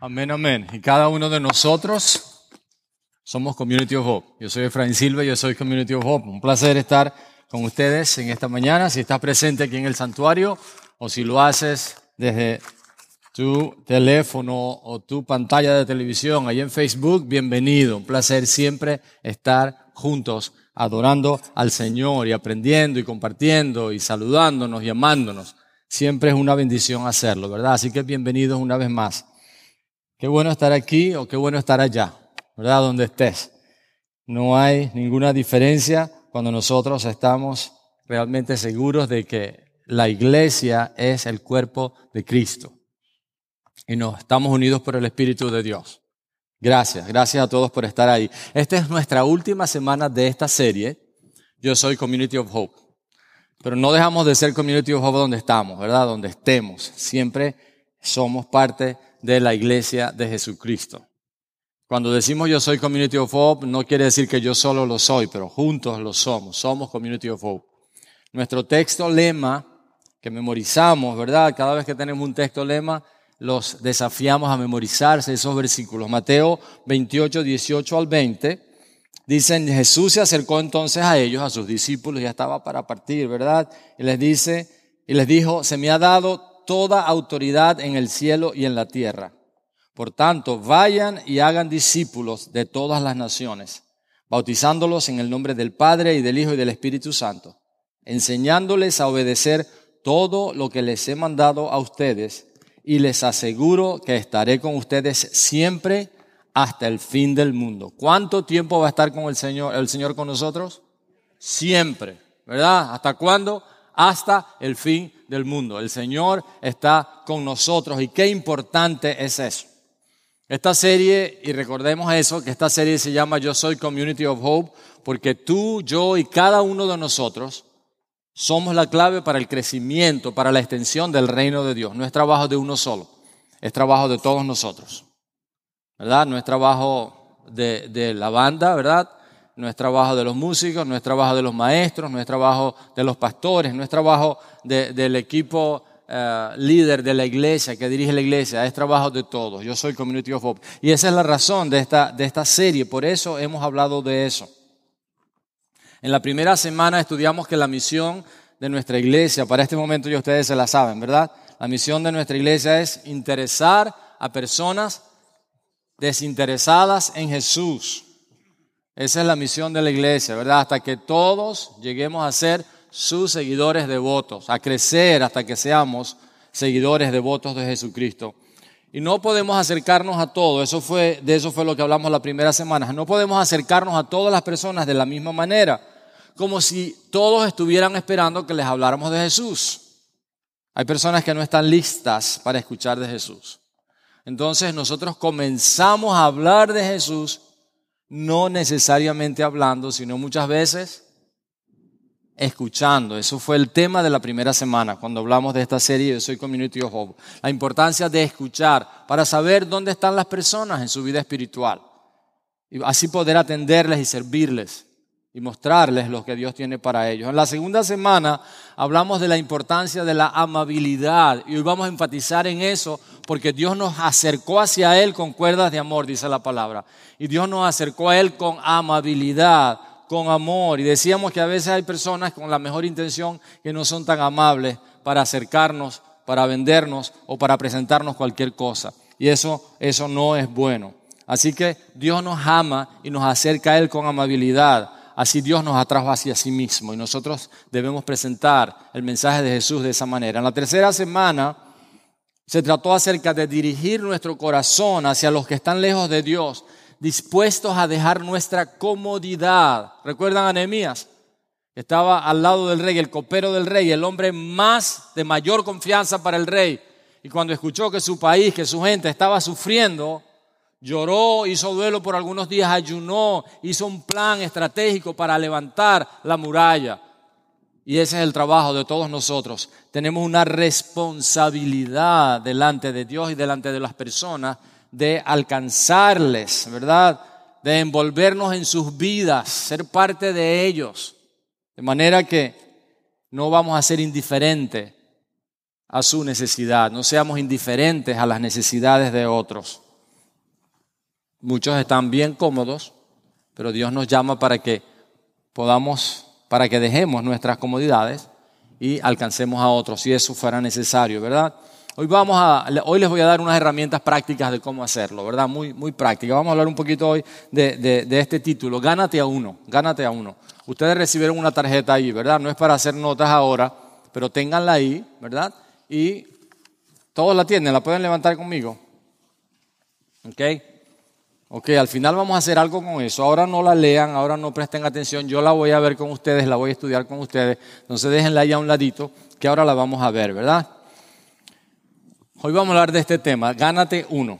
Amén, amén. Y cada uno de nosotros somos Community of Hope. Yo soy Efraín Silva, yo soy Community of Hope. Un placer estar con ustedes en esta mañana. Si estás presente aquí en el santuario o si lo haces desde tu teléfono o tu pantalla de televisión, ahí en Facebook, bienvenido. Un placer siempre estar juntos adorando al Señor y aprendiendo y compartiendo y saludándonos y amándonos. Siempre es una bendición hacerlo, ¿verdad? Así que bienvenidos una vez más. Qué bueno estar aquí o qué bueno estar allá, ¿verdad? Donde estés. No hay ninguna diferencia cuando nosotros estamos realmente seguros de que la iglesia es el cuerpo de Cristo y nos estamos unidos por el Espíritu de Dios. Gracias, gracias a todos por estar ahí. Esta es nuestra última semana de esta serie. Yo soy Community of Hope. Pero no dejamos de ser Community of Hope donde estamos, ¿verdad? Donde estemos. Siempre somos parte de la iglesia de Jesucristo. Cuando decimos yo soy Community of Hope, no quiere decir que yo solo lo soy, pero juntos lo somos. Somos Community of Hope. Nuestro texto lema que memorizamos, ¿verdad? Cada vez que tenemos un texto lema, los desafiamos a memorizarse esos versículos. Mateo 28, 18 al 20. Dicen, Jesús se acercó entonces a ellos, a sus discípulos, ya estaba para partir, ¿verdad? Y les dice, y les dijo, se me ha dado toda autoridad en el cielo y en la tierra. Por tanto, vayan y hagan discípulos de todas las naciones, bautizándolos en el nombre del Padre y del Hijo y del Espíritu Santo, enseñándoles a obedecer todo lo que les he mandado a ustedes, y les aseguro que estaré con ustedes siempre hasta el fin del mundo. ¿Cuánto tiempo va a estar con el Señor, el Señor con nosotros? Siempre, ¿verdad? ¿Hasta cuándo? Hasta el fin del mundo. El Señor está con nosotros y qué importante es eso. Esta serie, y recordemos eso, que esta serie se llama Yo Soy Community of Hope, porque tú, yo y cada uno de nosotros somos la clave para el crecimiento, para la extensión del reino de Dios. No es trabajo de uno solo, es trabajo de todos nosotros. ¿Verdad? No es trabajo de, de la banda, ¿verdad? No es trabajo de los músicos, no es trabajo de los maestros, no es trabajo de los pastores, no es trabajo del equipo eh, líder de la iglesia que dirige la iglesia, es trabajo de todos. Yo soy Community of Hope. Y esa es la razón de esta, de esta serie, por eso hemos hablado de eso. En la primera semana estudiamos que la misión de nuestra iglesia, para este momento ya ustedes se la saben, ¿verdad? La misión de nuestra iglesia es interesar a personas desinteresadas en Jesús. Esa es la misión de la iglesia, ¿verdad? Hasta que todos lleguemos a ser sus seguidores devotos, a crecer hasta que seamos seguidores devotos de Jesucristo. Y no podemos acercarnos a todos, eso fue, de eso fue lo que hablamos la primera semana. No podemos acercarnos a todas las personas de la misma manera, como si todos estuvieran esperando que les habláramos de Jesús. Hay personas que no están listas para escuchar de Jesús. Entonces nosotros comenzamos a hablar de Jesús no necesariamente hablando, sino muchas veces escuchando. Eso fue el tema de la primera semana, cuando hablamos de esta serie Yo Soy Community of Hope. La importancia de escuchar para saber dónde están las personas en su vida espiritual. Y así poder atenderles y servirles y mostrarles lo que Dios tiene para ellos. En la segunda semana hablamos de la importancia de la amabilidad y hoy vamos a enfatizar en eso porque Dios nos acercó hacia Él con cuerdas de amor, dice la palabra. Y Dios nos acercó a Él con amabilidad, con amor. Y decíamos que a veces hay personas con la mejor intención que no son tan amables para acercarnos, para vendernos o para presentarnos cualquier cosa. Y eso, eso no es bueno. Así que Dios nos ama y nos acerca a Él con amabilidad. Así Dios nos atrajo hacia sí mismo y nosotros debemos presentar el mensaje de Jesús de esa manera. En la tercera semana se trató acerca de dirigir nuestro corazón hacia los que están lejos de Dios, dispuestos a dejar nuestra comodidad. ¿Recuerdan a Nehemías? Estaba al lado del rey, el copero del rey, el hombre más de mayor confianza para el rey. Y cuando escuchó que su país, que su gente estaba sufriendo, lloró, hizo duelo por algunos días, ayunó, hizo un plan estratégico para levantar la muralla. Y ese es el trabajo de todos nosotros. Tenemos una responsabilidad delante de Dios y delante de las personas de alcanzarles, ¿verdad? De envolvernos en sus vidas, ser parte de ellos. De manera que no vamos a ser indiferentes a su necesidad, no seamos indiferentes a las necesidades de otros. Muchos están bien cómodos, pero Dios nos llama para que podamos, para que dejemos nuestras comodidades y alcancemos a otros, si eso fuera necesario, ¿verdad? Hoy, vamos a, hoy les voy a dar unas herramientas prácticas de cómo hacerlo, ¿verdad? Muy, muy prácticas. Vamos a hablar un poquito hoy de, de este título, Gánate a uno, gánate a uno. Ustedes recibieron una tarjeta ahí, ¿verdad? No es para hacer notas ahora, pero ténganla ahí, ¿verdad? Y todos la tienen, la pueden levantar conmigo. ¿Ok? Ok, al final vamos a hacer algo con eso. Ahora no la lean, ahora no presten atención. Yo la voy a ver con ustedes, la voy a estudiar con ustedes. Entonces déjenla ahí a un ladito, que ahora la vamos a ver, ¿verdad? Hoy vamos a hablar de este tema, gánate uno,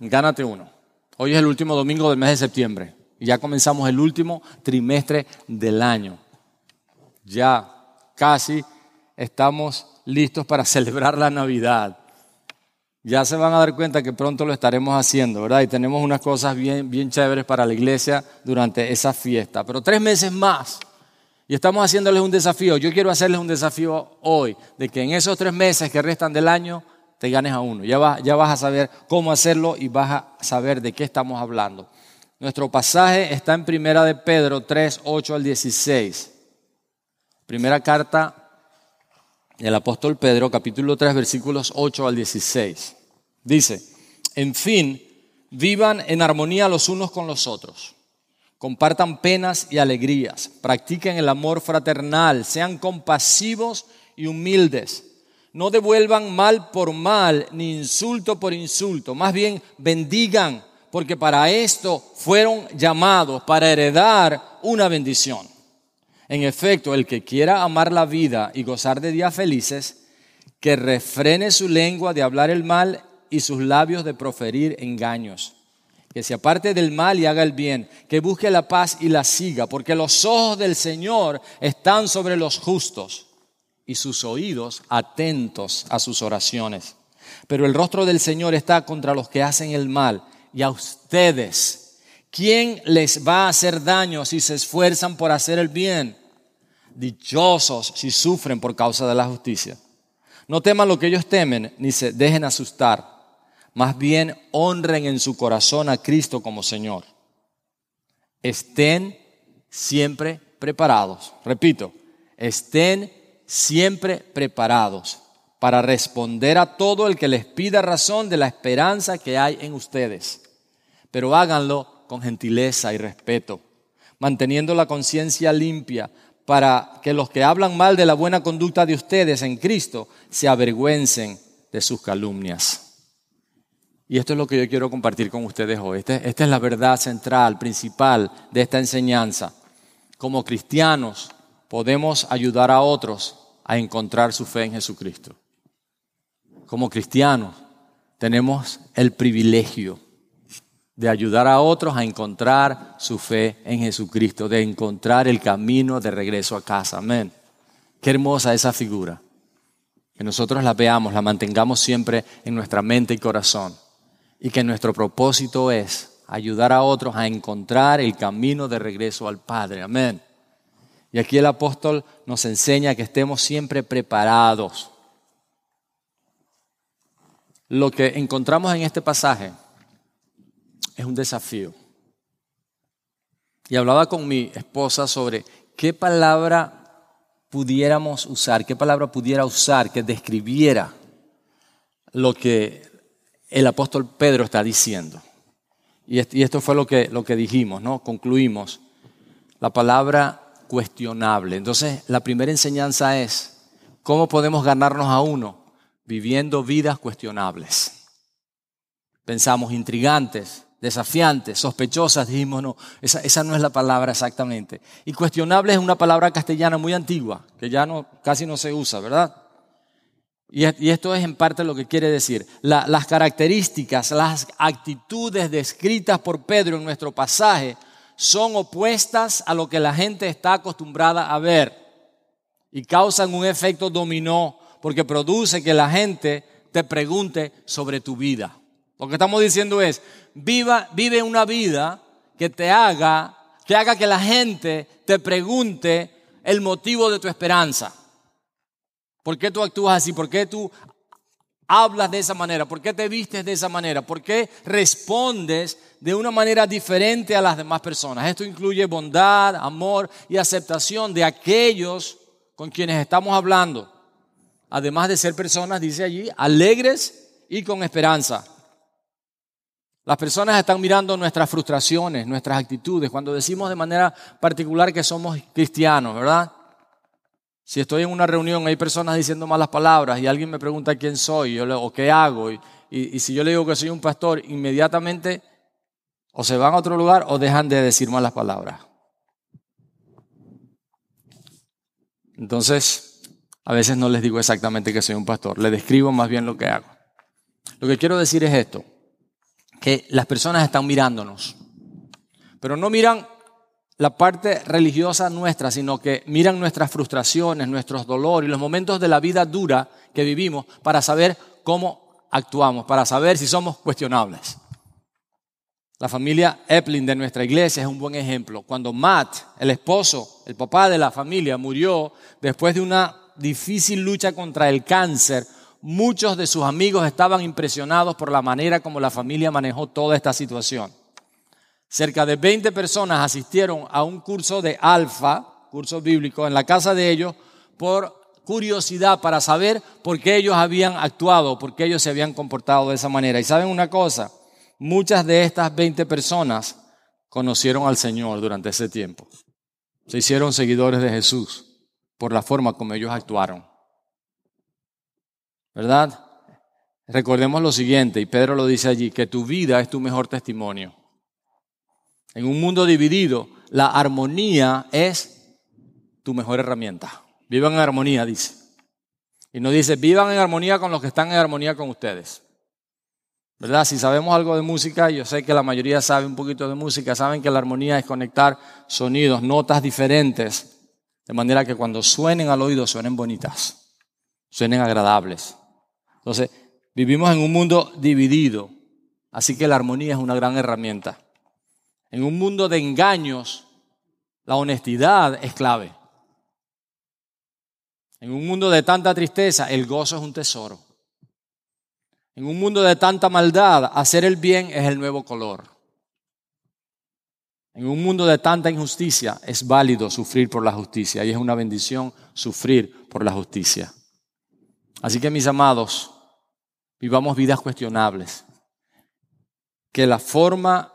gánate uno. Hoy es el último domingo del mes de septiembre y ya comenzamos el último trimestre del año. Ya casi estamos listos para celebrar la Navidad. Ya se van a dar cuenta que pronto lo estaremos haciendo, ¿verdad? Y tenemos unas cosas bien, bien chéveres para la iglesia durante esa fiesta. Pero tres meses más. Y estamos haciéndoles un desafío. Yo quiero hacerles un desafío hoy, de que en esos tres meses que restan del año, te ganes a uno. Ya, ya vas a saber cómo hacerlo y vas a saber de qué estamos hablando. Nuestro pasaje está en Primera de Pedro 3, 8 al 16. Primera carta del apóstol Pedro, capítulo 3, versículos 8 al 16. Dice, en fin, vivan en armonía los unos con los otros. Compartan penas y alegrías. Practiquen el amor fraternal. Sean compasivos y humildes no devuelvan mal por mal, ni insulto por insulto. Más bien, bendigan, porque para esto fueron llamados, para heredar una bendición. En efecto, el que quiera amar la vida y gozar de días felices, que refrene su lengua de hablar el mal y sus labios de proferir engaños. Que se aparte del mal y haga el bien, que busque la paz y la siga, porque los ojos del Señor están sobre los justos y sus oídos atentos a sus oraciones. Pero el rostro del Señor está contra los que hacen el mal y a ustedes. ¿Quién les va a hacer daño si se esfuerzan por hacer el bien? Dichosos si sufren por causa de la justicia. No teman lo que ellos temen, ni se dejen asustar. Más bien honren en su corazón a Cristo como Señor. Estén siempre preparados. Repito, estén siempre preparados para responder a todo el que les pida razón de la esperanza que hay en ustedes. Pero háganlo con gentileza y respeto, manteniendo la conciencia limpia para que los que hablan mal de la buena conducta de ustedes en Cristo se avergüencen de sus calumnias. Y esto es lo que yo quiero compartir con ustedes hoy. Este, esta es la verdad central, principal de esta enseñanza. Como cristianos podemos ayudar a otros a encontrar su fe en Jesucristo. Como cristianos tenemos el privilegio de ayudar a otros a encontrar su fe en Jesucristo, de encontrar el camino de regreso a casa. Amén. Qué hermosa esa figura. Que nosotros la veamos, la mantengamos siempre en nuestra mente y corazón. Y que nuestro propósito es ayudar a otros a encontrar el camino de regreso al Padre. Amén. Y aquí el apóstol nos enseña que estemos siempre preparados. Lo que encontramos en este pasaje es un desafío. Y hablaba con mi esposa sobre qué palabra pudiéramos usar, qué palabra pudiera usar que describiera lo que el apóstol Pedro está diciendo. Y esto fue lo que, lo que dijimos, ¿no? Concluimos. La palabra cuestionable. Entonces, la primera enseñanza es, ¿cómo podemos ganarnos a uno? Viviendo vidas cuestionables. Pensamos intrigantes, desafiantes, sospechosas, dijimos, no, esa, no es la palabra exactamente. Y cuestionable es una palabra castellana muy antigua, que ya no, casi no se usa, ¿verdad? y esto es en parte lo que quiere decir, las características, las actitudes descritas por Pedro en nuestro pasaje son opuestas a lo que la gente está acostumbrada a ver y causan un efecto dominó porque produce que la gente te pregunte sobre tu vida. Lo que estamos diciendo es, viva, vive una vida que te haga, que haga que la gente te pregunte el motivo de tu esperanza. ¿Por qué tú actúas así? ¿Por qué tú hablas de esa manera? ¿Por qué te vistes de esa manera? ¿Por qué respondes de una manera diferente a las demás personas? Esto incluye bondad, amor y aceptación de aquellos con quienes estamos hablando. Además de ser personas, dice allí, alegres y con esperanza. Las personas están mirando nuestras frustraciones, nuestras actitudes, cuando decimos de manera particular que somos cristianos, ¿verdad? Si estoy en una reunión, hay personas diciendo malas palabras y alguien me pregunta quién soy o qué hago, y, si yo le digo que soy un pastor, inmediatamente o se van a otro lugar o dejan de decir malas palabras. Entonces, a veces no les digo exactamente que soy un pastor, les describo más bien lo que hago. Lo que quiero decir es esto, que las personas están mirándonos, pero no miran la parte religiosa nuestra, sino que miran nuestras frustraciones, nuestros dolores y los momentos de la vida dura que vivimos para saber cómo actuamos, para saber si somos cuestionables. La familia Eplin de nuestra iglesia es un buen ejemplo. Cuando Matt, el esposo, el papá de la familia, murió después de una difícil lucha contra el cáncer, muchos de sus amigos estaban impresionados por la manera como la familia manejó toda esta situación. Cerca de 20 personas asistieron a un curso de alfa, curso bíblico, en la casa de ellos por curiosidad para saber por qué ellos habían actuado, por qué ellos se habían comportado de esa manera. Y saben una cosa, muchas de estas 20 personas conocieron al Señor durante ese tiempo. Se hicieron seguidores de Jesús por la forma como ellos actuaron. ¿Verdad? Recordemos lo siguiente, y Pedro lo dice allí, que tu vida es tu mejor testimonio. En un mundo dividido, la armonía es tu mejor herramienta. Vivan en armonía, dice. Y no dice, vivan en armonía con los que están en armonía con ustedes. ¿Verdad? Si sabemos algo de música, yo sé que la mayoría sabe un poquito de música, saben que la armonía es conectar sonidos, notas diferentes, de manera que cuando suenen al oído suenen bonitas, suenen agradables. Entonces, vivimos en un mundo dividido, así que la armonía es una gran herramienta. En un mundo de engaños, la honestidad es clave. En un mundo de tanta tristeza, el gozo es un tesoro. En un mundo de tanta maldad, hacer el bien es el nuevo color. En un mundo de tanta injusticia, es válido sufrir por la justicia y es una bendición sufrir por la justicia. Así que mis amados, vivamos vidas cuestionables. Que la forma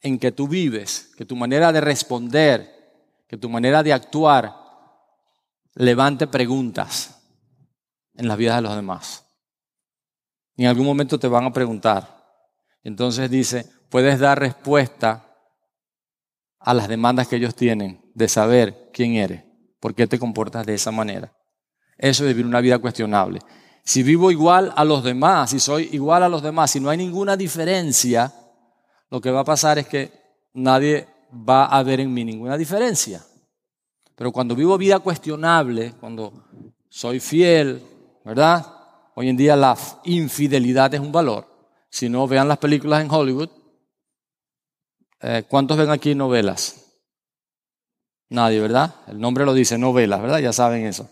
en que tú vives, que tu manera de responder, que tu manera de actuar levante preguntas en las vidas de los demás. En algún momento te van a preguntar. Entonces dice, puedes dar respuesta a las demandas que ellos tienen de saber quién eres, por qué te comportas de esa manera. Eso es vivir una vida cuestionable. Si vivo igual a los demás, si soy igual a los demás, si no hay ninguna diferencia, lo que va a pasar es que nadie va a ver en mí ninguna diferencia. Pero cuando vivo vida cuestionable, cuando soy fiel, ¿verdad? Hoy en día la infidelidad es un valor. Si no, vean las películas en Hollywood. Eh, ¿Cuántos ven aquí novelas? Nadie, ¿verdad? El nombre lo dice, novelas, ¿verdad? Ya saben eso.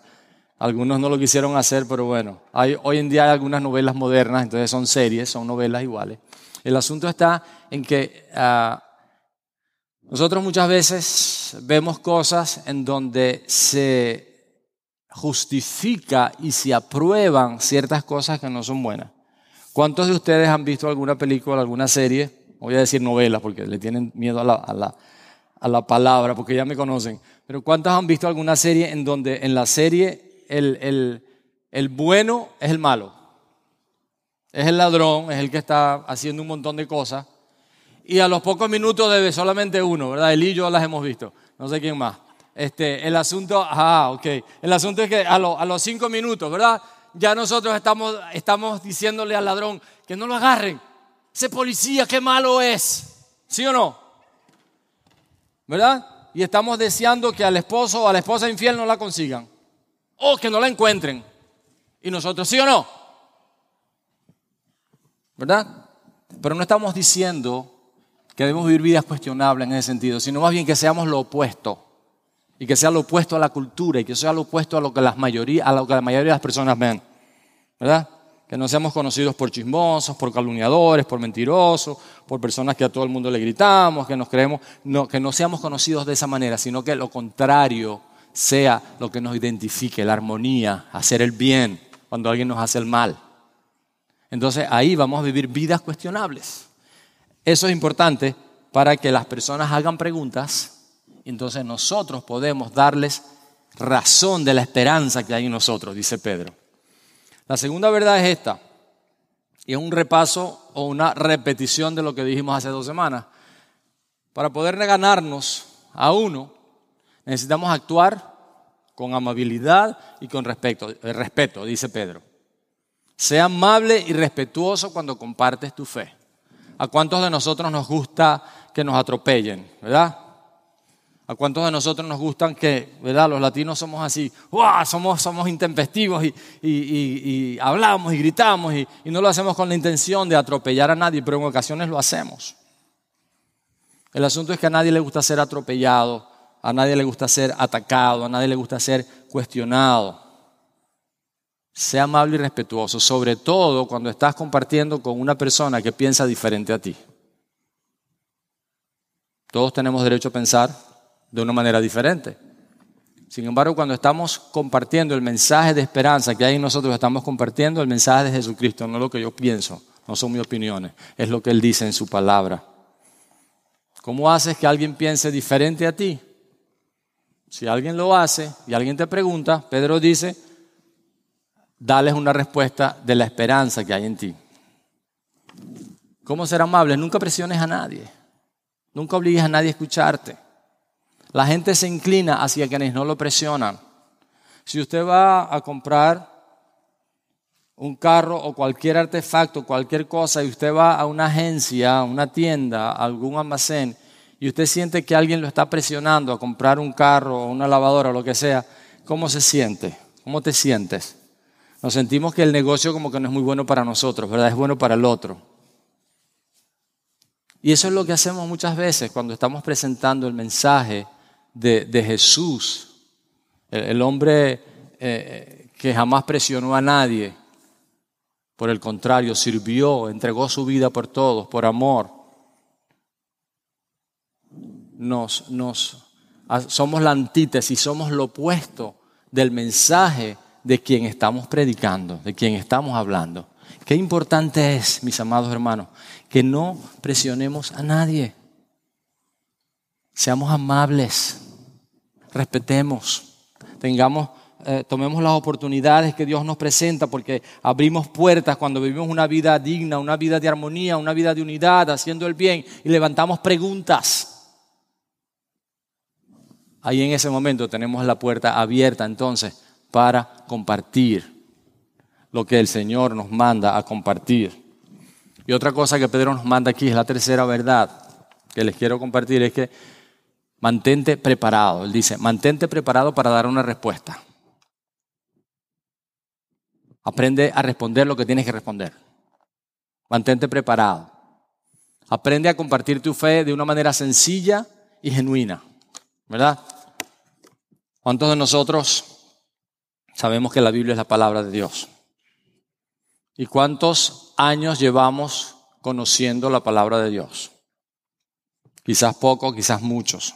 Algunos no lo quisieron hacer, pero bueno, hoy en día hay algunas novelas modernas, entonces son series, son novelas iguales. El asunto está en que ah, nosotros muchas veces vemos cosas en donde se justifica y se aprueban ciertas cosas que no son buenas. ¿Cuántos de ustedes han visto alguna película, alguna serie? Voy a decir novela porque le tienen miedo a la, a la, palabra, porque ya me conocen. Pero ¿cuántos han visto alguna serie en donde en la serie el, el bueno es el malo? es el ladrón, es el que está haciendo un montón de cosas. Y a los pocos minutos debe solamente uno, ¿verdad? Él y yo las hemos visto. No sé quién más. Este, el asunto, ah, ok. El asunto es que a, a los cinco minutos, ¿verdad? ya nosotros estamos, estamos diciéndole al ladrón que no lo agarren. Ese policía, qué malo es. ¿Sí o no? ¿Verdad? Y estamos deseando que al esposo o a la esposa infiel no la consigan. O que no la encuentren. Y nosotros, ¿sí o no? ¿Verdad? Pero no estamos diciendo que debemos vivir vidas cuestionables en ese sentido, sino más bien que seamos lo opuesto. Y que sea lo opuesto a la cultura y que sea lo opuesto a lo que, las mayoría, a lo que la mayoría de las personas ven. ¿Verdad? Que no seamos conocidos por chismosos, por calumniadores, por mentirosos, por personas que a todo el mundo le gritamos, que nos creemos, no, que no seamos conocidos de esa manera, sino que lo contrario sea lo que nos identifique, la armonía, hacer el bien cuando alguien nos hace el mal. Entonces ahí vamos a vivir vidas cuestionables. Eso es importante para que las personas hagan preguntas entonces nosotros podemos darles razón de la esperanza que hay en nosotros, dice Pedro. La segunda verdad es esta, y es un repaso o una repetición de lo que dijimos hace dos semanas. Para poder ganarnos a uno, necesitamos actuar con amabilidad y con respeto, eh, respeto dice Pedro. Sea amable y respetuoso cuando compartes tu fe. ¿A cuántos de nosotros nos gusta que nos atropellen, verdad? ¿A cuántos de nosotros nos gustan que, verdad, los latinos somos así, somos, somos intempestivos y, hablamos y gritamos y, y no lo hacemos con la intención de atropellar a nadie, pero en ocasiones lo hacemos. El asunto es que a nadie le gusta ser atropellado, a nadie le gusta ser atacado, a nadie le gusta ser cuestionado. Sea amable y respetuoso, sobre todo cuando estás compartiendo con una persona que piensa diferente a ti. Todos tenemos derecho a pensar de una manera diferente. Sin embargo, cuando estamos compartiendo el mensaje de esperanza que hay en nosotros, estamos compartiendo el mensaje de Jesucristo, no lo que yo pienso, no son mis opiniones, es lo que Él dice en su palabra. ¿Cómo haces que alguien piense diferente a ti? Si alguien lo hace y alguien te pregunta, Pedro dice, dales una respuesta de la esperanza que hay en ti. ¿Cómo ser amable? Nunca presiones a nadie. Nunca obligues a nadie a escucharte. La gente se inclina hacia quienes no lo presionan. Si usted va a comprar un carro o cualquier artefacto, cualquier cosa, y usted va a una agencia, a una tienda, a algún almacén, y usted siente que alguien lo está presionando a comprar un carro o una lavadora o lo que sea, ¿cómo se siente? ¿Cómo te sientes? Nos sentimos que el negocio como que no es muy bueno para nosotros, ¿verdad? Es bueno para el otro. Y eso es lo que hacemos muchas veces cuando estamos presentando el mensaje de, Jesús, el, hombre eh, que jamás presionó a nadie, por el contrario, sirvió, entregó su vida por todos, por amor. Nos, nos, somos la antítesis, somos lo opuesto del mensaje de quien estamos predicando, de quien estamos hablando. Qué importante es, mis amados hermanos, que no presionemos a nadie. Seamos amables, respetemos, tengamos, eh, tomemos las oportunidades que Dios nos presenta porque abrimos puertas cuando vivimos una vida digna, una vida de armonía, una vida de unidad, haciendo el bien y levantamos preguntas. Ahí en ese momento tenemos la puerta abierta entonces para compartir lo que el Señor nos manda a compartir. Y otra cosa que Pedro nos manda aquí es la tercera verdad que les quiero compartir, es que mantente preparado. Él dice, mantente preparado para dar una respuesta. Aprende a responder lo que tienes que responder. Mantente preparado. Aprende a compartir tu fe de una manera sencilla y genuina. ¿Verdad? ¿Cuántos de nosotros sabemos que la Biblia es la palabra de Dios? ¿Y cuántos años llevamos conociendo la palabra de Dios? Quizás poco, quizás muchos.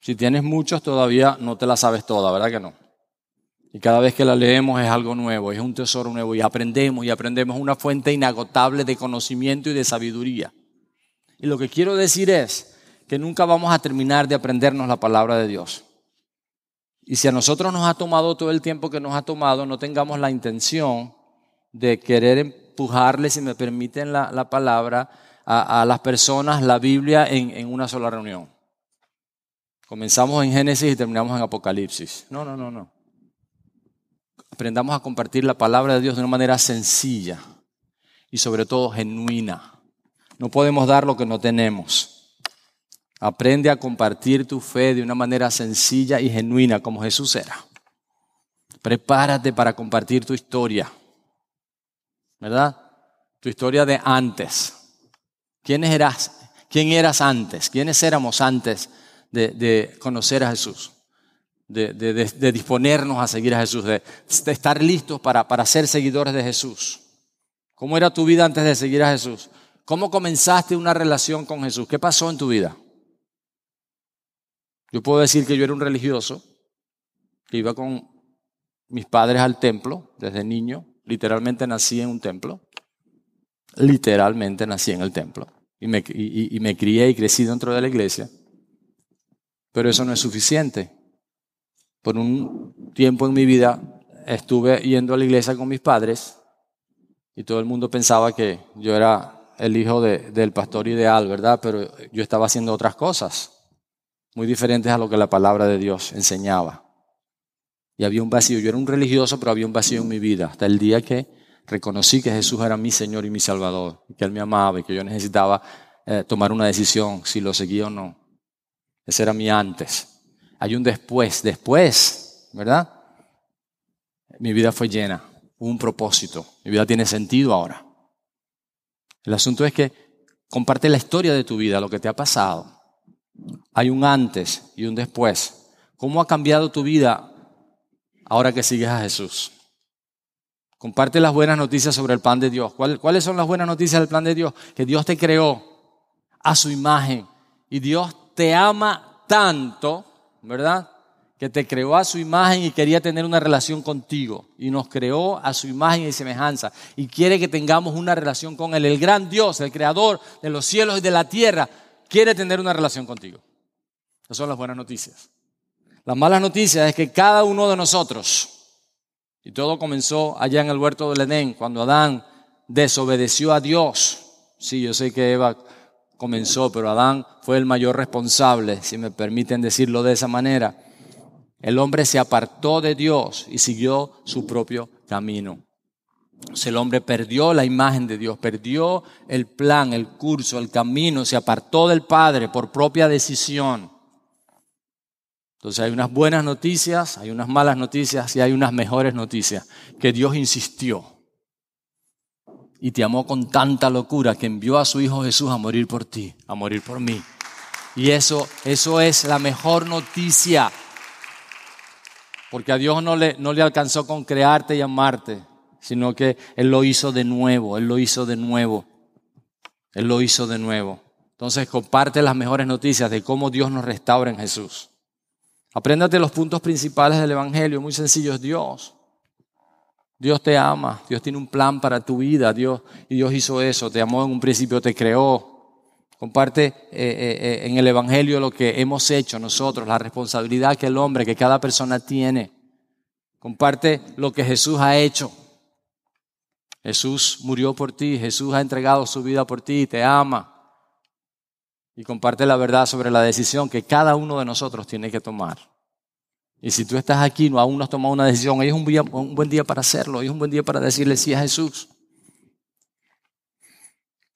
Si tienes muchos, todavía no te la sabes toda, ¿verdad que no? Y cada vez que la leemos es algo nuevo, es un tesoro nuevo y aprendemos y aprendemos una fuente inagotable de conocimiento y de sabiduría. Y lo que quiero decir es que nunca vamos a terminar de aprendernos la palabra de Dios. Y si a nosotros nos ha tomado todo el tiempo que nos ha tomado, no tengamos la intención de querer empujarle, si me permiten la, palabra, a, las personas la Biblia en, en una sola reunión. Comenzamos en Génesis y terminamos en Apocalipsis. No, no, no, no. aprendamos a compartir la palabra de Dios de una manera sencilla y sobre todo genuina. No podemos dar lo que no tenemos. Aprende a compartir tu fe de una manera sencilla y genuina como Jesús era. Prepárate para compartir tu historia. ¿Verdad? Tu historia de antes. ¿Quién eras? ¿Quién eras antes? ¿Quiénes éramos antes de, conocer a Jesús? De, disponernos a seguir a Jesús, de, estar listos para, para ser seguidores de Jesús. ¿Cómo era tu vida antes de seguir a Jesús? ¿Cómo comenzaste una relación con Jesús? ¿Qué pasó en tu vida? Yo puedo decir que yo era un religioso, que iba con mis padres al templo desde niño, literalmente nací en un templo, literalmente nací en el templo. Y me, y me crié y crecí dentro de la iglesia, pero eso no es suficiente. Por un tiempo en mi vida estuve yendo a la iglesia con mis padres y todo el mundo pensaba que yo era el hijo del pastor ideal, ¿verdad? Pero yo estaba haciendo otras cosas, muy diferentes a lo que la palabra de Dios enseñaba. Y había un vacío. Yo era un religioso, pero había un vacío en mi vida, hasta el día que reconocí que Jesús era mi Señor y mi Salvador, que Él me amaba y que yo necesitaba eh, tomar una decisión, si lo seguía o no. Ese era mi antes. Hay un después, después, ¿verdad? Mi vida fue llena un propósito. Mi vida tiene sentido ahora. El asunto es que comparte la historia de tu vida, lo que te ha pasado. Hay un antes y un después. ¿Cómo ha cambiado tu vida ahora que sigues a Jesús? Comparte las buenas noticias sobre el plan de Dios. ¿Cuáles son las buenas noticias del plan de Dios? Que Dios te creó a su imagen y Dios te ama tanto, ¿verdad? que te creó a su imagen y quería tener una relación contigo. Y nos creó a su imagen y semejanza. Y quiere que tengamos una relación con Él. El gran Dios, el creador de los cielos y de la tierra, quiere tener una relación contigo. Esas son las buenas noticias. Las malas noticias es que cada uno de nosotros, y todo comenzó allá en el huerto del Edén, cuando Adán desobedeció a Dios. Sí, yo sé que Eva comenzó, pero Adán fue el mayor responsable, si me permiten decirlo de esa manera el hombre se apartó de Dios y siguió su propio camino. El hombre perdió la imagen de Dios, perdió el plan, el curso, el camino, se apartó del Padre por propia decisión. Entonces hay unas buenas noticias, hay unas malas noticias y hay unas mejores noticias. Que Dios insistió y te amó con tanta locura que envió a su Hijo Jesús a morir por ti, a morir por mí. Y eso, eso es la mejor noticia porque a Dios no le, no le alcanzó con crearte y amarte, sino que Él lo hizo de nuevo, Él lo hizo de nuevo, Él lo hizo de nuevo. Entonces comparte las mejores noticias de cómo Dios nos restaura en Jesús. Apréndate los puntos principales del Evangelio, muy sencillos. Dios. Dios te ama, Dios tiene un plan para tu vida, Dios, y Dios hizo eso, te amó en un principio, te creó. Comparte eh, eh, eh, en el Evangelio lo que hemos hecho nosotros, la responsabilidad que el hombre, que cada persona tiene. Comparte lo que Jesús ha hecho. Jesús murió por ti, Jesús ha entregado su vida por ti, te ama. Y comparte la verdad sobre la decisión que cada uno de nosotros tiene que tomar. Y si tú estás aquí, no aún no has tomado una decisión, hoy es un, buen día para hacerlo, hoy es un buen día para decirle sí a Jesús.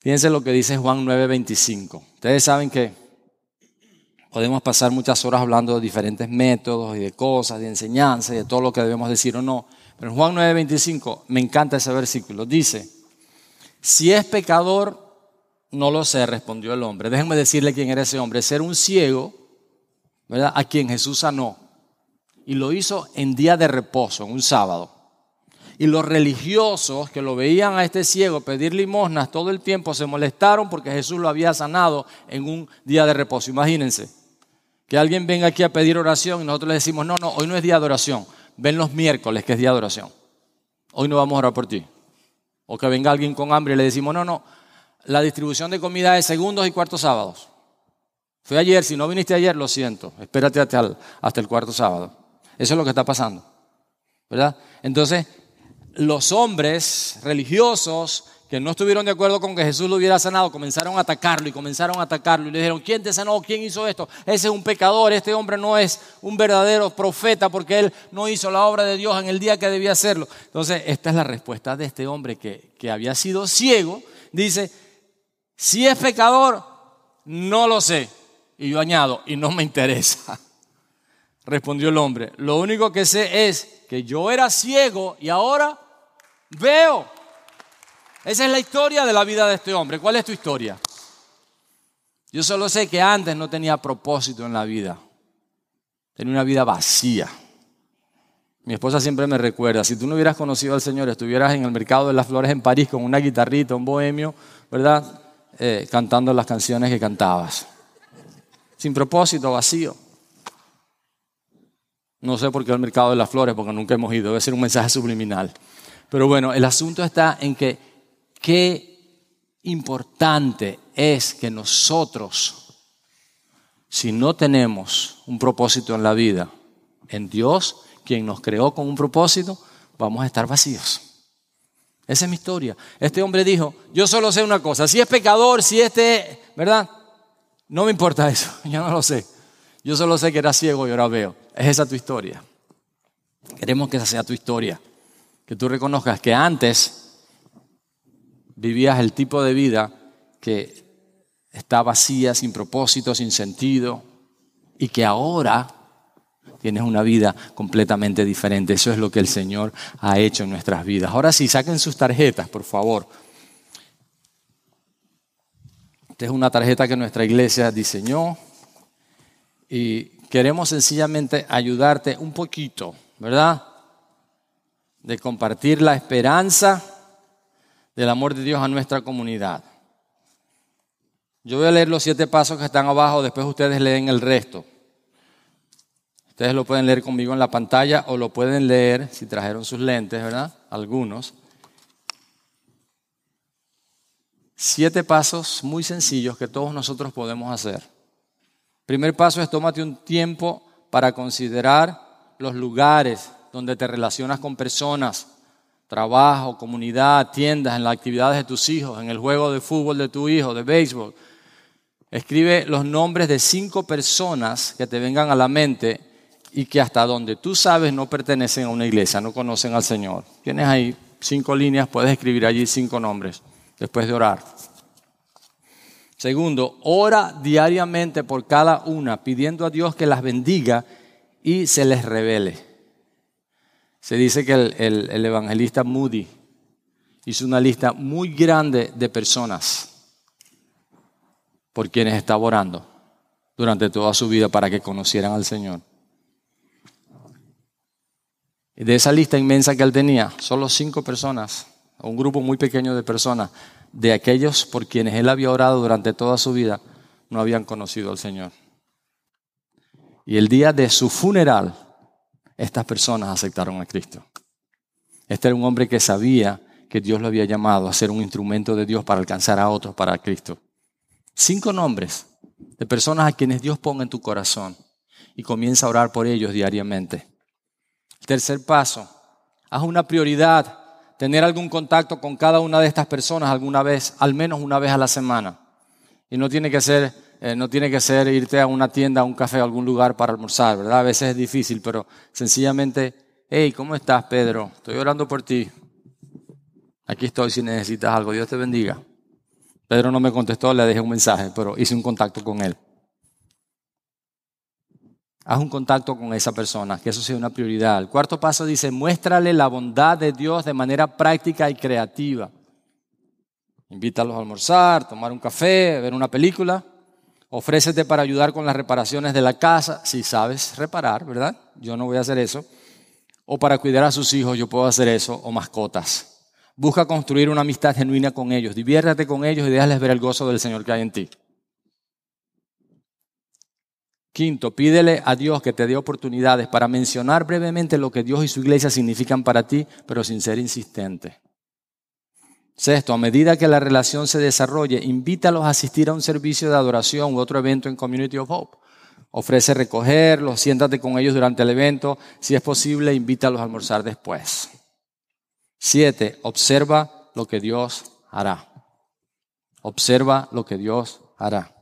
Fíjense lo que dice Juan 9:25. Ustedes saben que podemos pasar muchas horas hablando de diferentes métodos y de cosas, de enseñanza y de todo lo que debemos decir o no. Pero en Juan 9:25 me encanta ese versículo. Dice, si es pecador, no lo sé, respondió el hombre. Déjenme decirle quién era ese hombre. Ser un ciego, ¿verdad? A quien Jesús sanó. Y lo hizo en día de reposo, en un sábado. Y los religiosos que lo veían a este ciego pedir limosnas todo el tiempo se molestaron porque Jesús lo había sanado en un día de reposo. Imagínense que alguien venga aquí a pedir oración y nosotros le decimos, no, no, hoy no es día de oración. Ven los miércoles que es día de oración. Hoy no vamos a orar por ti. O que venga alguien con hambre y le decimos, no, no, la distribución de comida es segundos y cuartos sábados. Fue ayer, si no viniste ayer, lo siento. Espérate hasta hasta el cuarto sábado. Eso es lo que está pasando. ¿Verdad? Entonces, los hombres religiosos que no estuvieron de acuerdo con que Jesús lo hubiera sanado, comenzaron a atacarlo y comenzaron a atacarlo y le dijeron, ¿quién te sanó? ¿Quién hizo esto? Ese es un pecador, este hombre no es un verdadero profeta porque él no hizo la obra de Dios en el día que debía hacerlo. Entonces, esta es la respuesta de este hombre que, que había sido ciego. Dice, si es pecador, no lo sé. Y yo añado, y no me interesa. Respondió el hombre, lo único que sé es que yo era ciego y ahora veo. Esa es la historia de la vida de este hombre. ¿Cuál es tu historia? Yo solo sé que antes no tenía propósito en la vida. Tenía una vida vacía. Mi esposa siempre me recuerda, si tú no hubieras conocido al Señor, estuvieras en el mercado de las flores en París con una guitarrita, un bohemio, ¿verdad? Eh, cantando las canciones que cantabas. Sin propósito, vacío. No sé por qué el mercado de las flores, porque nunca hemos ido, debe ser un mensaje subliminal. Pero bueno, el asunto está en que qué importante es que nosotros, si no tenemos un propósito en la vida, en Dios, quien nos creó con un propósito, vamos a estar vacíos. Esa es mi historia. Este hombre dijo, yo solo sé una cosa, si es pecador, si este, ¿verdad? No me importa eso, yo no lo sé. Yo solo sé que era ciego y ahora veo. Es esa tu historia. Queremos que esa sea tu historia. Que tú reconozcas que antes vivías el tipo de vida que está vacía, sin propósito, sin sentido, y que ahora tienes una vida completamente diferente. Eso es lo que el Señor ha hecho en nuestras vidas. Ahora sí, saquen sus tarjetas, por favor. Esta es una tarjeta que nuestra iglesia diseñó y queremos sencillamente ayudarte un poquito, ¿verdad? De compartir la esperanza del amor de Dios a nuestra comunidad. Yo voy a leer los siete pasos que están abajo, después ustedes leen el resto. Ustedes lo pueden leer conmigo en la pantalla o lo pueden leer si trajeron sus lentes, ¿verdad? Algunos. Siete pasos muy sencillos que todos nosotros podemos hacer. Primer paso es tómate un tiempo para considerar los lugares donde te relacionas con personas, trabajo, comunidad, tiendas, en las actividades de tus hijos, en el juego de fútbol de tu hijo, de béisbol. Escribe los nombres de cinco personas que te vengan a la mente y que hasta donde tú sabes no pertenecen a una iglesia, no conocen al Señor. Tienes ahí cinco líneas, puedes escribir allí cinco nombres después de orar. Segundo, ora diariamente por cada una, pidiendo a Dios que las bendiga y se les revele. Se dice que el, evangelista Moody hizo una lista muy grande de personas por quienes estaba orando durante toda su vida para que conocieran al Señor. De esa lista inmensa que él tenía, solo cinco personas, un grupo muy pequeño de personas, de aquellos por quienes él había orado durante toda su vida no habían conocido al Señor. Y el día de su funeral, estas personas aceptaron a Cristo. Este era un hombre que sabía que Dios lo había llamado a ser un instrumento de Dios para alcanzar a otros para Cristo. Cinco nombres de personas a quienes Dios ponga en tu corazón y comienza a orar por ellos diariamente. Tercer paso, haz una prioridad tener algún contacto con cada una de estas personas alguna vez, al menos una vez a la semana. Y no tiene que ser, eh, no tiene que ser irte a una tienda, a un café, a algún lugar para almorzar, ¿verdad? A veces es difícil, pero sencillamente, hey, ¿cómo estás, Pedro? Estoy orando por ti. Aquí estoy si necesitas algo. Dios te bendiga. Pedro no me contestó, le dejé un mensaje, pero hice un contacto con él. Haz un contacto con esa persona, que eso sea una prioridad. El cuarto paso dice, muéstrale la bondad de Dios de manera práctica y creativa. Invítalos a almorzar, tomar un café, ver una película. Ofrécete para ayudar con las reparaciones de la casa, si sabes reparar, ¿verdad? Yo no voy a hacer eso. O para cuidar a sus hijos, yo puedo hacer eso, o mascotas. Busca construir una amistad genuina con ellos. Diviértate con ellos y déjales ver el gozo del Señor que hay en ti. Quinto, pídele a Dios que te dé oportunidades para mencionar brevemente lo que Dios y su iglesia significan para ti, pero sin ser insistente. Sexto, a medida que la relación se desarrolle, invítalos a asistir a un servicio de adoración u otro evento en Community of Hope. Ofrece recogerlos, siéntate con ellos durante el evento. Si es posible, invítalos a almorzar después. Siete, observa lo que Dios hará. Observa lo que Dios hará.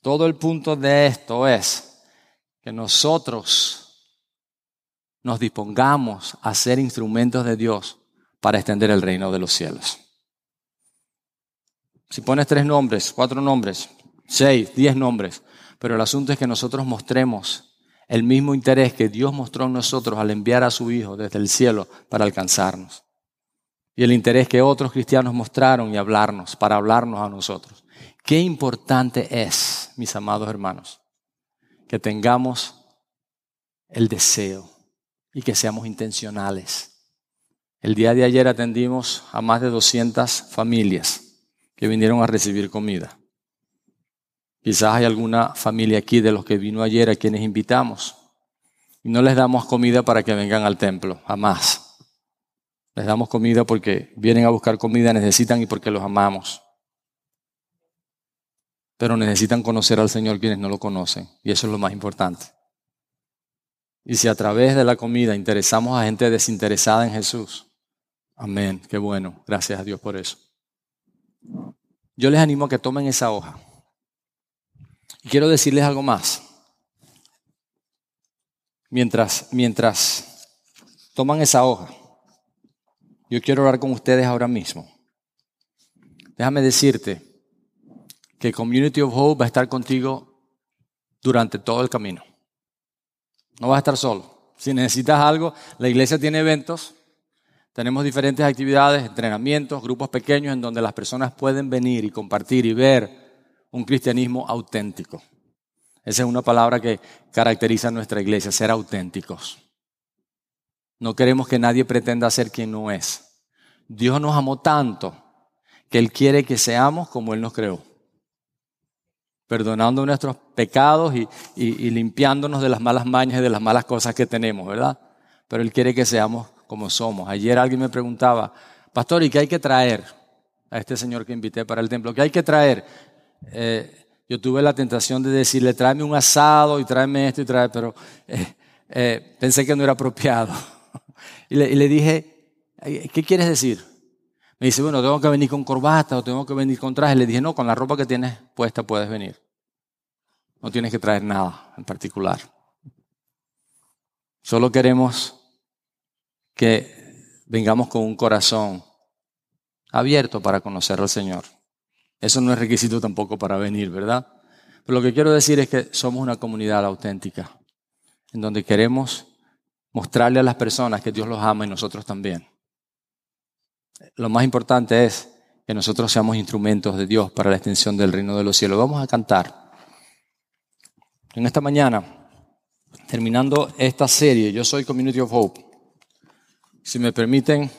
Todo el punto de esto es que nosotros nos dispongamos a ser instrumentos de Dios para extender el reino de los cielos. Si pones tres nombres, cuatro nombres, seis, diez nombres, pero el asunto es que nosotros mostremos el mismo interés que Dios mostró en nosotros al enviar a su Hijo desde el cielo para alcanzarnos. Y el interés que otros cristianos mostraron y hablarnos, para hablarnos a nosotros. Qué importante es, mis amados hermanos, que tengamos el deseo y que seamos intencionales. El día de ayer atendimos a más de 200 familias que vinieron a recibir comida. Quizás hay alguna familia aquí de los que vino ayer a quienes invitamos y no les damos comida para que vengan al templo, jamás. Les damos comida porque vienen a buscar comida, necesitan y porque los amamos pero necesitan conocer al Señor quienes no lo conocen, y eso es lo más importante. Y si a través de la comida interesamos a gente desinteresada en Jesús, amén, qué bueno, gracias a Dios por eso. Yo les animo a que tomen esa hoja. Y quiero decirles algo más. Mientras, mientras toman esa hoja, yo quiero hablar con ustedes ahora mismo. Déjame decirte que Community of Hope va a estar contigo durante todo el camino. No vas a estar solo. Si necesitas algo, la iglesia tiene eventos, tenemos diferentes actividades, entrenamientos, grupos pequeños en donde las personas pueden venir y compartir y ver un cristianismo auténtico. Esa es una palabra que caracteriza a nuestra iglesia, ser auténticos. No queremos que nadie pretenda ser quien no es. Dios nos amó tanto que Él quiere que seamos como Él nos creó perdonando nuestros pecados y, limpiándonos de las malas mañas y de las malas cosas que tenemos, ¿verdad? Pero Él quiere que seamos como somos. Ayer alguien me preguntaba, pastor, ¿y qué hay que traer a este señor que invité para el templo? ¿Qué hay que traer? Eh, yo tuve la tentación de decirle, tráeme un asado y tráeme esto y tráeme, pero eh, eh, pensé que no era apropiado. y, le, y le dije, ¿qué quieres decir? Me dice, bueno, tengo que venir con corbata o tengo que venir con traje. Le dije, no, con la ropa que tienes puesta puedes venir. No tienes que traer nada en particular. Solo queremos que vengamos con un corazón abierto para conocer al Señor. Eso no es requisito tampoco para venir, ¿verdad? Pero lo que quiero decir es que somos una comunidad auténtica, en donde queremos mostrarle a las personas que Dios los ama y nosotros también lo más importante es que nosotros seamos instrumentos de Dios para la extensión del reino de los cielos. Vamos a cantar. En esta mañana, terminando esta serie, yo soy Community of Hope. Si me permiten,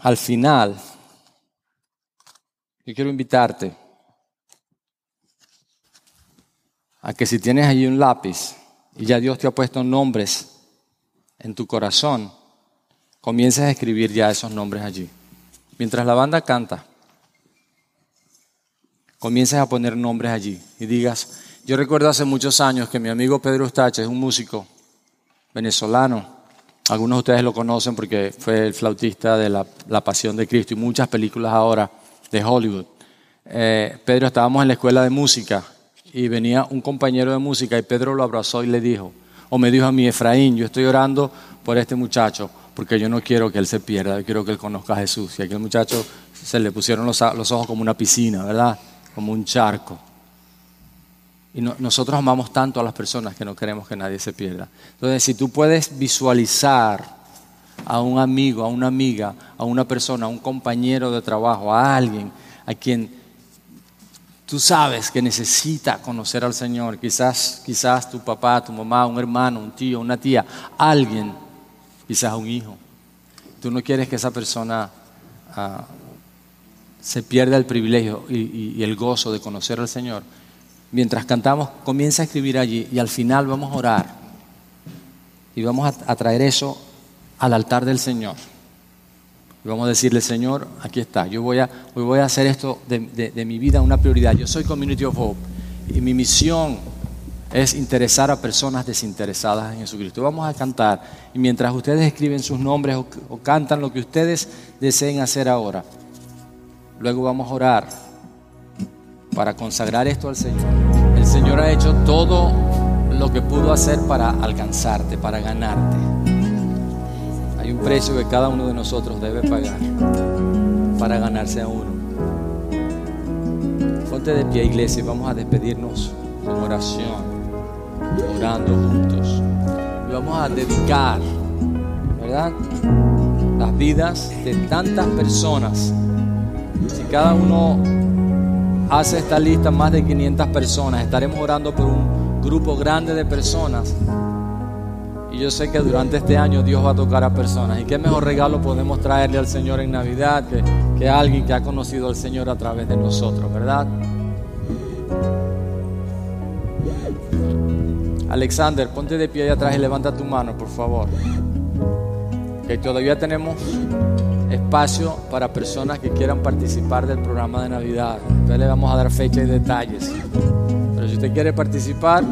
al final, yo quiero invitarte a que si tienes allí un lápiz y ya Dios te ha puesto nombres en tu corazón, comiences a escribir ya esos nombres allí. Mientras la banda canta, comiences a poner nombres allí y digas, yo recuerdo hace muchos años que mi amigo Pedro Ustache es un músico venezolano. Algunos de ustedes lo conocen porque fue el flautista de la, Pasión de Cristo y muchas películas ahora de Hollywood. Eh, Pedro, estábamos en la escuela de música y venía un compañero de música y Pedro lo abrazó y le dijo, o me dijo a mí, Efraín, yo estoy orando por este muchacho porque yo no quiero que él se pierda, yo quiero que él conozca a Jesús. Y aquel muchacho se le pusieron los, ojos como una piscina, ¿verdad? Como un charco. Y nosotros amamos tanto a las personas que no queremos que nadie se pierda. Entonces, si tú puedes visualizar a un amigo, a una amiga, a una persona, a un compañero de trabajo, a alguien a quien tú sabes que necesita conocer al Señor, quizás, quizás tu papá, tu mamá, un hermano, un tío, una tía, alguien quizás un hijo. Tú no quieres que esa persona ah, se pierda el privilegio y, el gozo de conocer al Señor. Mientras cantamos, comienza a escribir allí y al final vamos a orar y vamos a, traer eso al altar del Señor. Y vamos a decirle, Señor, aquí está, yo voy a, voy a hacer esto de, de mi vida una prioridad. Yo soy Community of Hope y mi misión es interesar a personas desinteresadas en Jesucristo. Vamos a cantar y mientras ustedes escriben sus nombres o cantan lo que ustedes deseen hacer ahora, luego vamos a orar para consagrar esto al Señor. El Señor ha hecho todo lo que pudo hacer para alcanzarte, para ganarte. Hay un precio que cada uno de nosotros debe pagar para ganarse a uno. Ponte de pie, iglesia, y vamos a despedirnos con oración, orando juntos. Y vamos a dedicar, ¿verdad? Las vidas de tantas personas. Si cada uno hace esta lista, más de 500 personas, estaremos orando por un grupo grande de personas. Y yo sé que durante este año Dios va a tocar a personas. ¿Y qué mejor regalo podemos traerle al Señor en Navidad que, que alguien que ha conocido al Señor a través de nosotros, verdad? Alexander, ponte de pie ahí atrás y levanta tu mano, por favor. Que todavía tenemos espacio para personas que quieran participar del programa de Navidad. Entonces le vamos a dar fecha y detalles. Pero si usted quiere participar,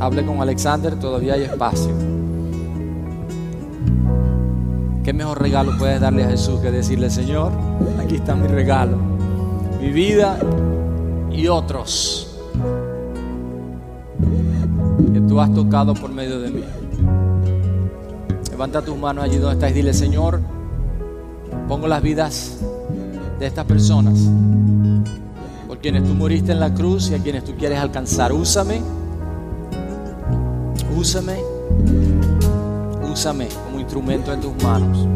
hable con Alexander, todavía hay espacio. ¿Qué mejor regalo puedes darle a Jesús que decirle, Señor, aquí está mi regalo, mi vida y otros que tú has tocado por medio de mí? Levanta tus manos allí donde estás y dile, Señor, pongo las vidas de estas personas por quienes tú moriste en la cruz y a quienes tú quieres alcanzar. Úsame, úsame, úsame como instrumento en tus manos.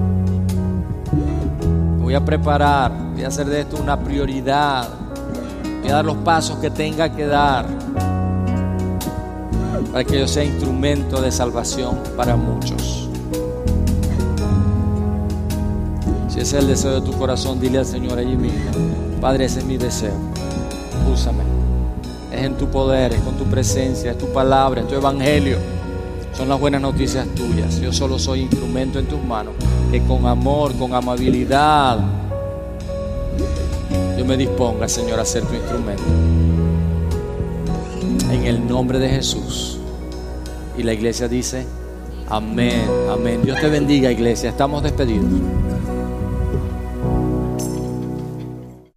Voy a preparar, voy a hacer de esto una prioridad, voy a dar los pasos que tenga que dar para que yo sea instrumento de salvación para muchos. Ese es el deseo de tu corazón, dile al Señor allí mismo, Padre, ese es mi deseo, úsame. Es en tu poder, es con tu presencia, es tu palabra, es tu evangelio. Son las buenas noticias tuyas. Yo solo soy instrumento en tus manos. Que con amor, con amabilidad, yo me disponga, Señor, a ser tu instrumento. En el nombre de Jesús. Y la iglesia dice, amén, amén. Dios te bendiga, iglesia. Estamos despedidos.